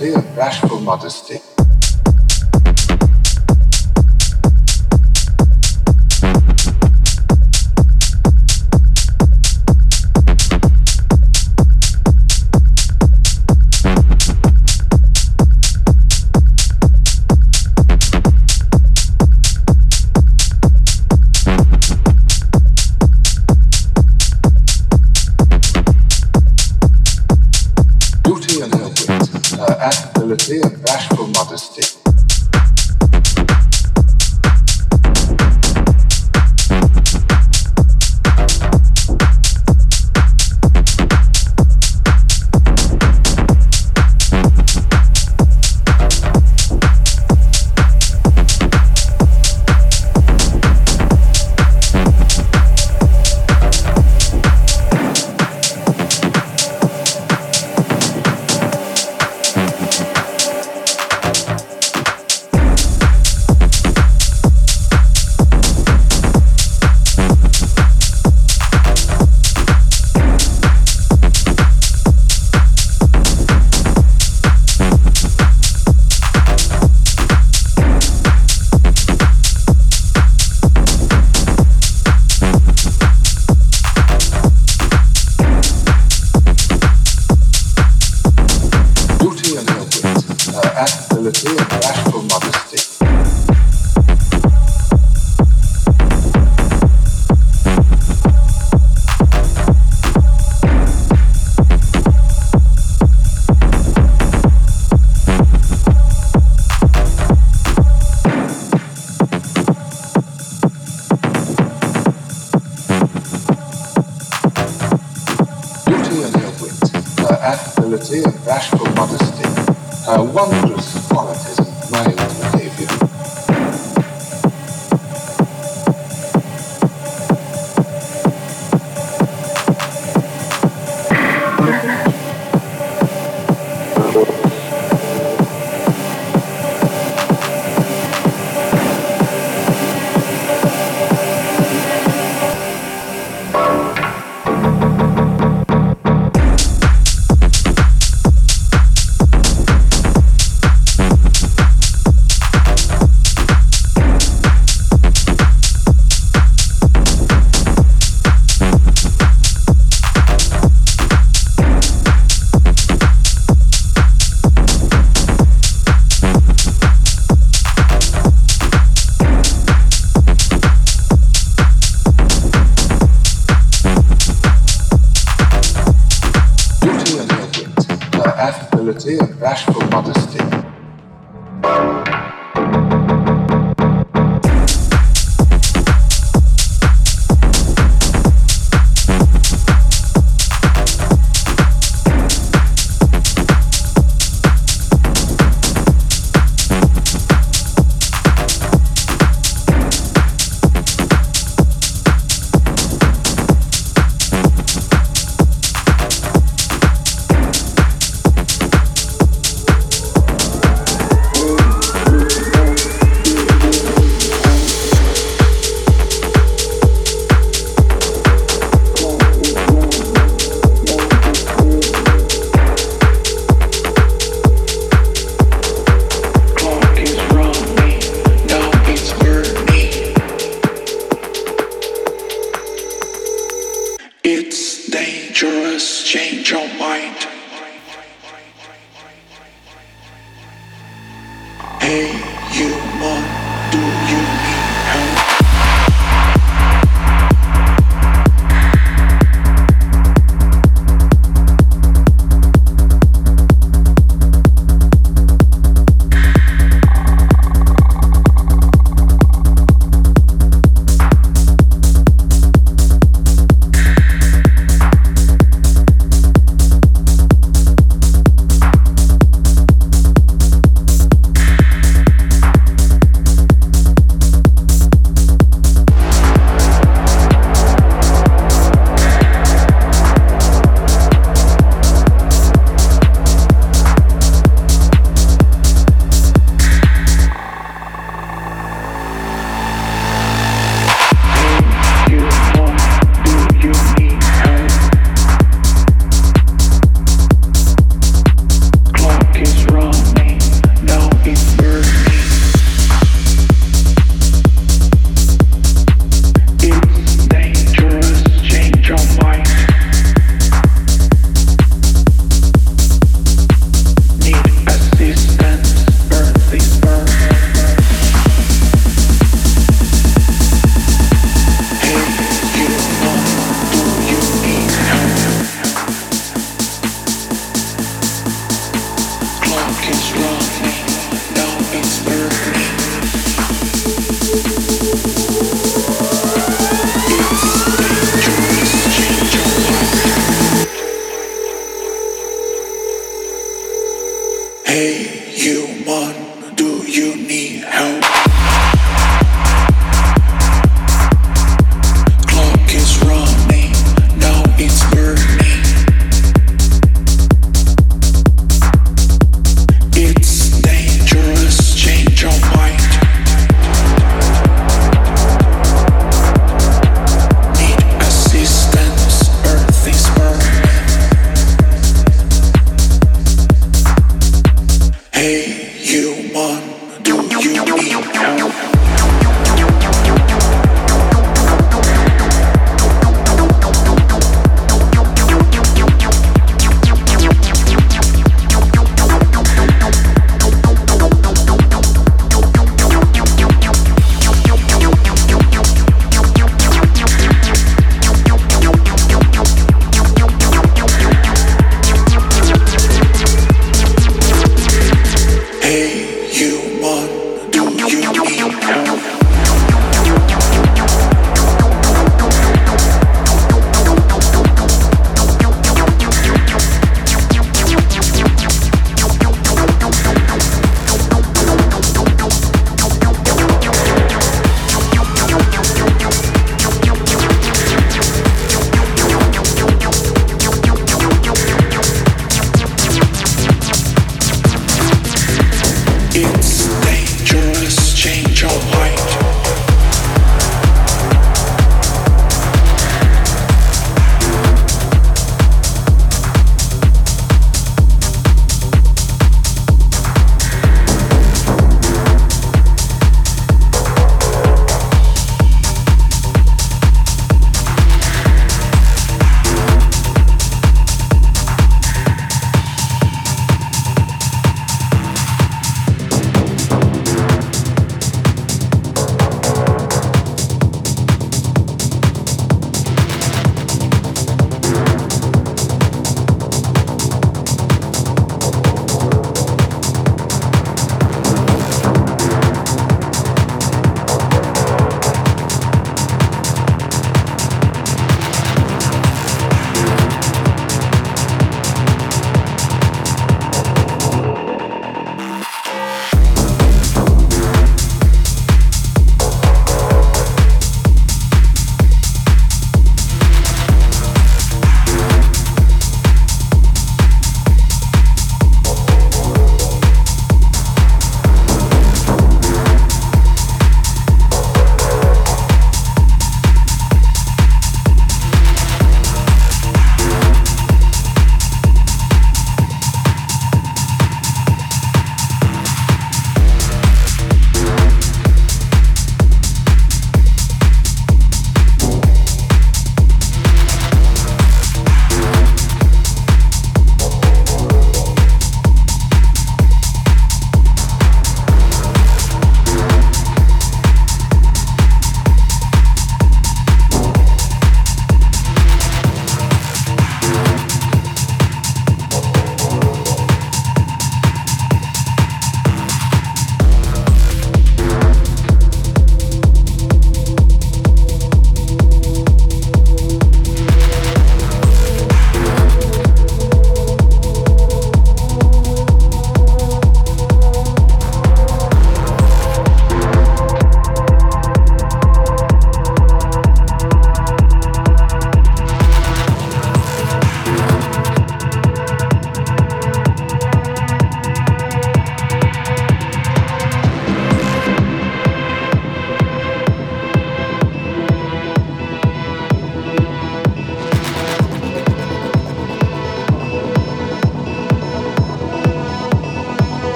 sincere, bashful modesty.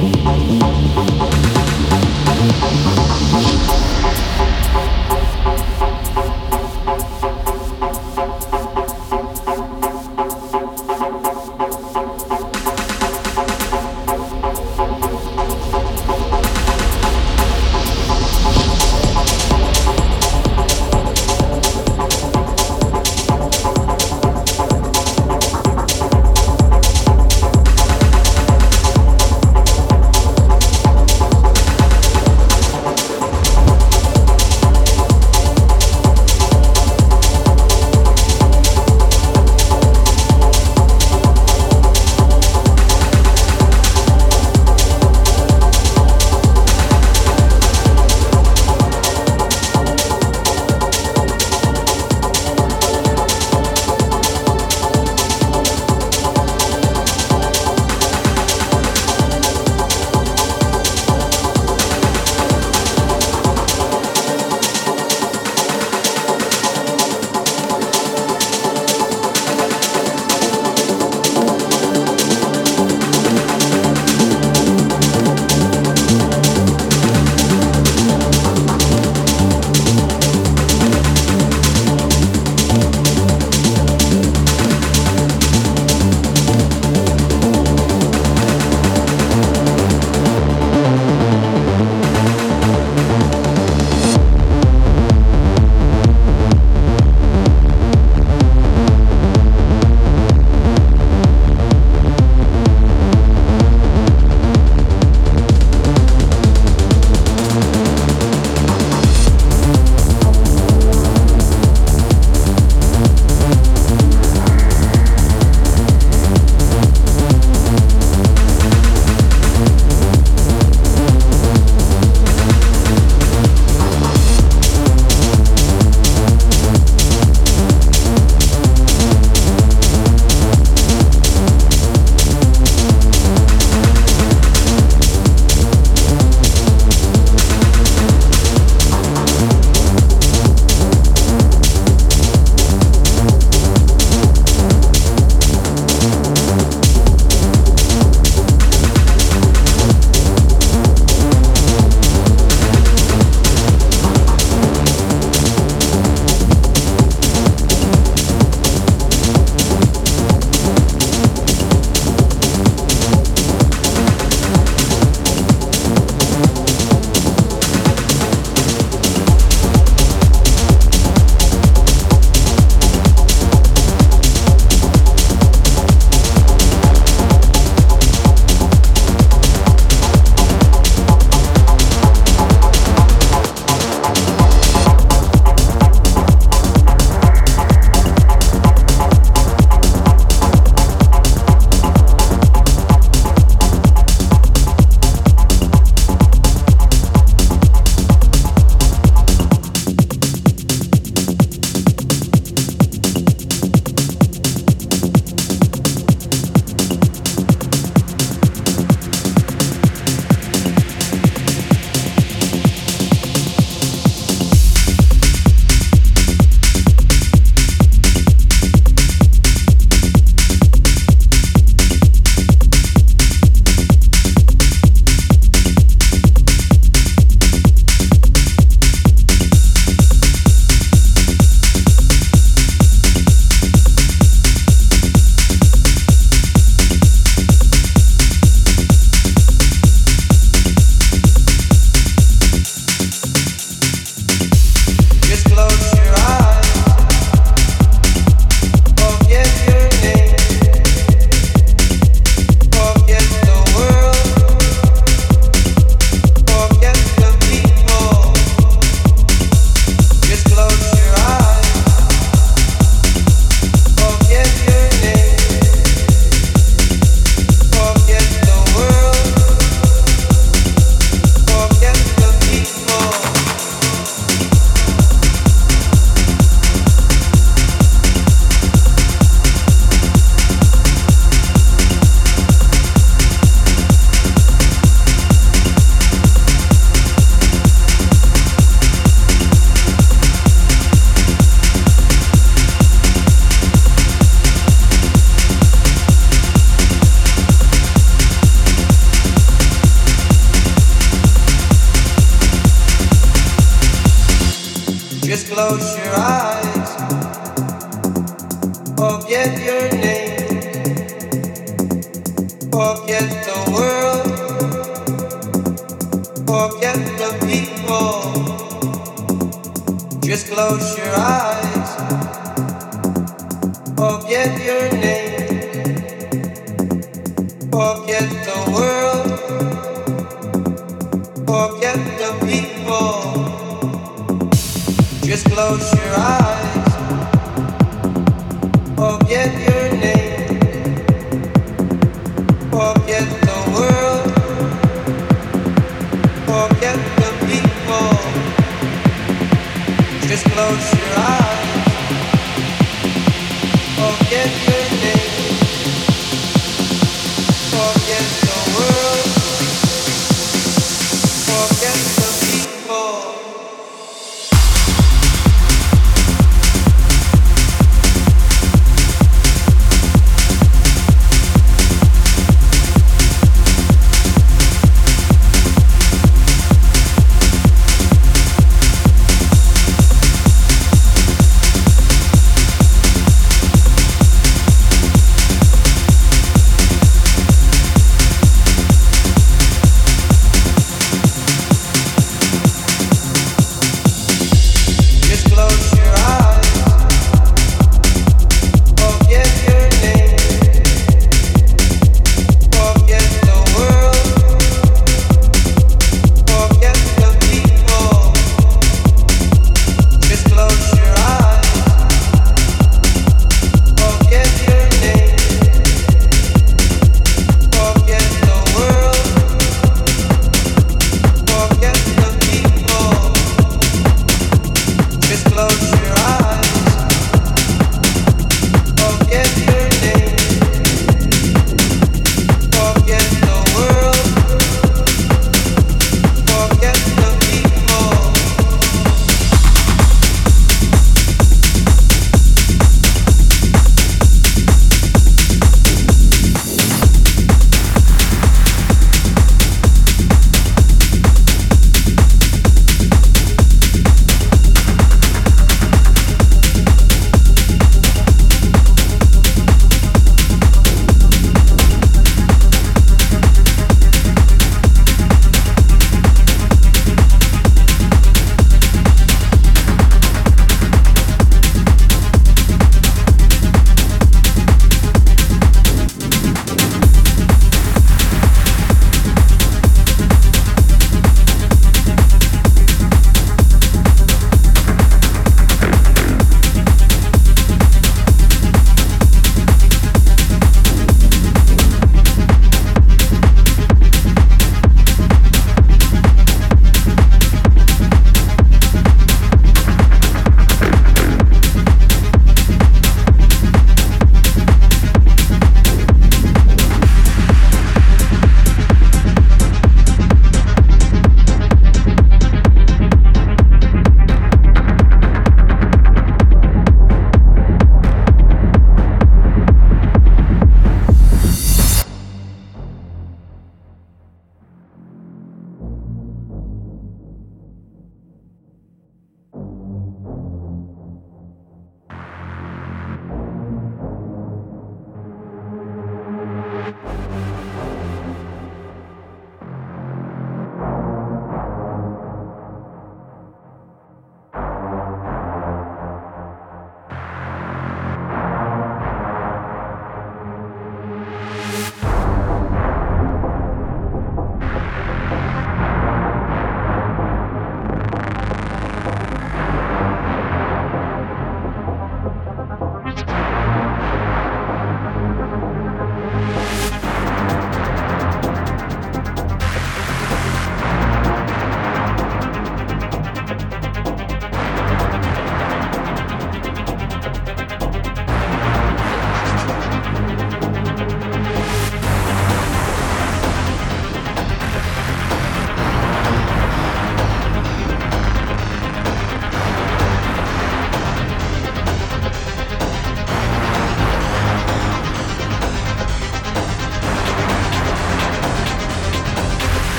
Música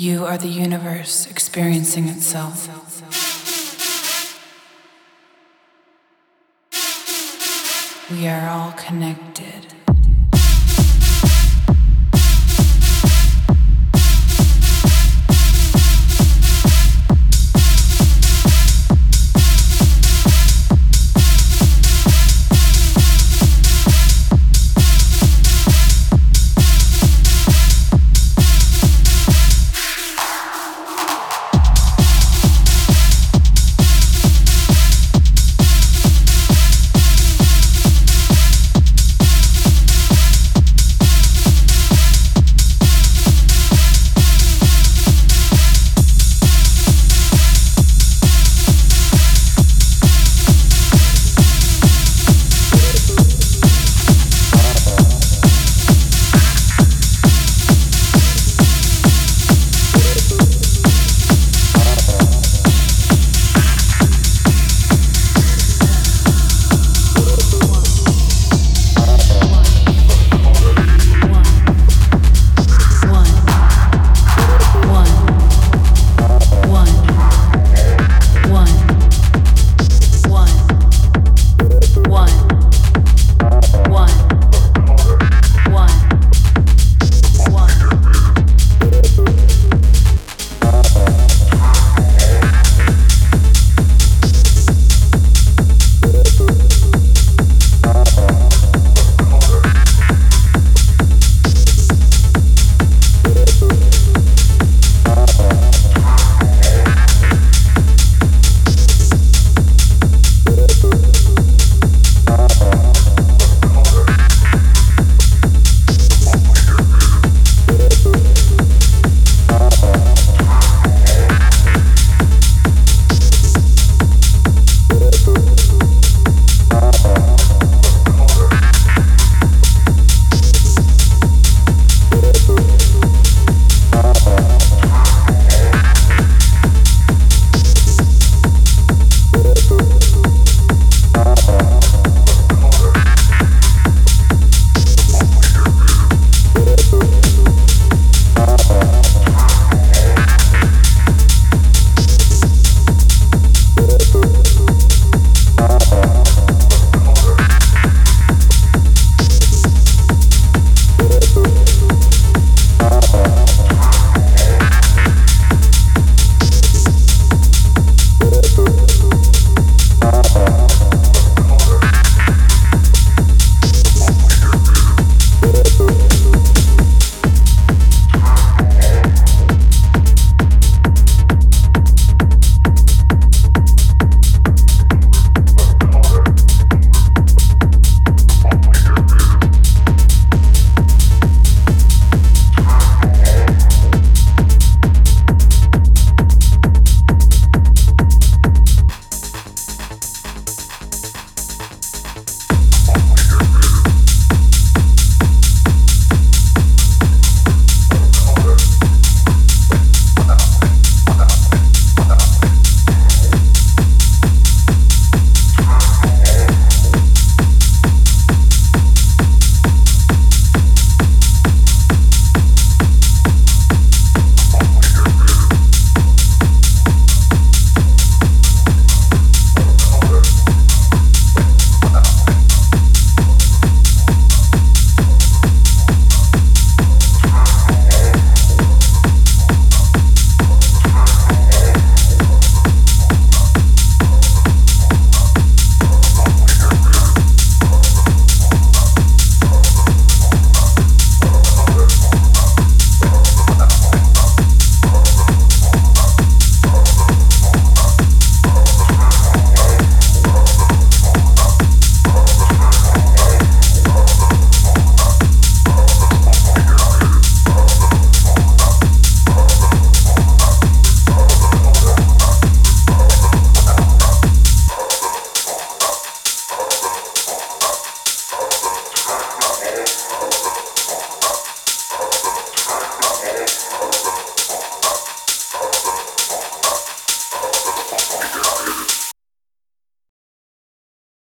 You are the universe experiencing itself. We are all connected.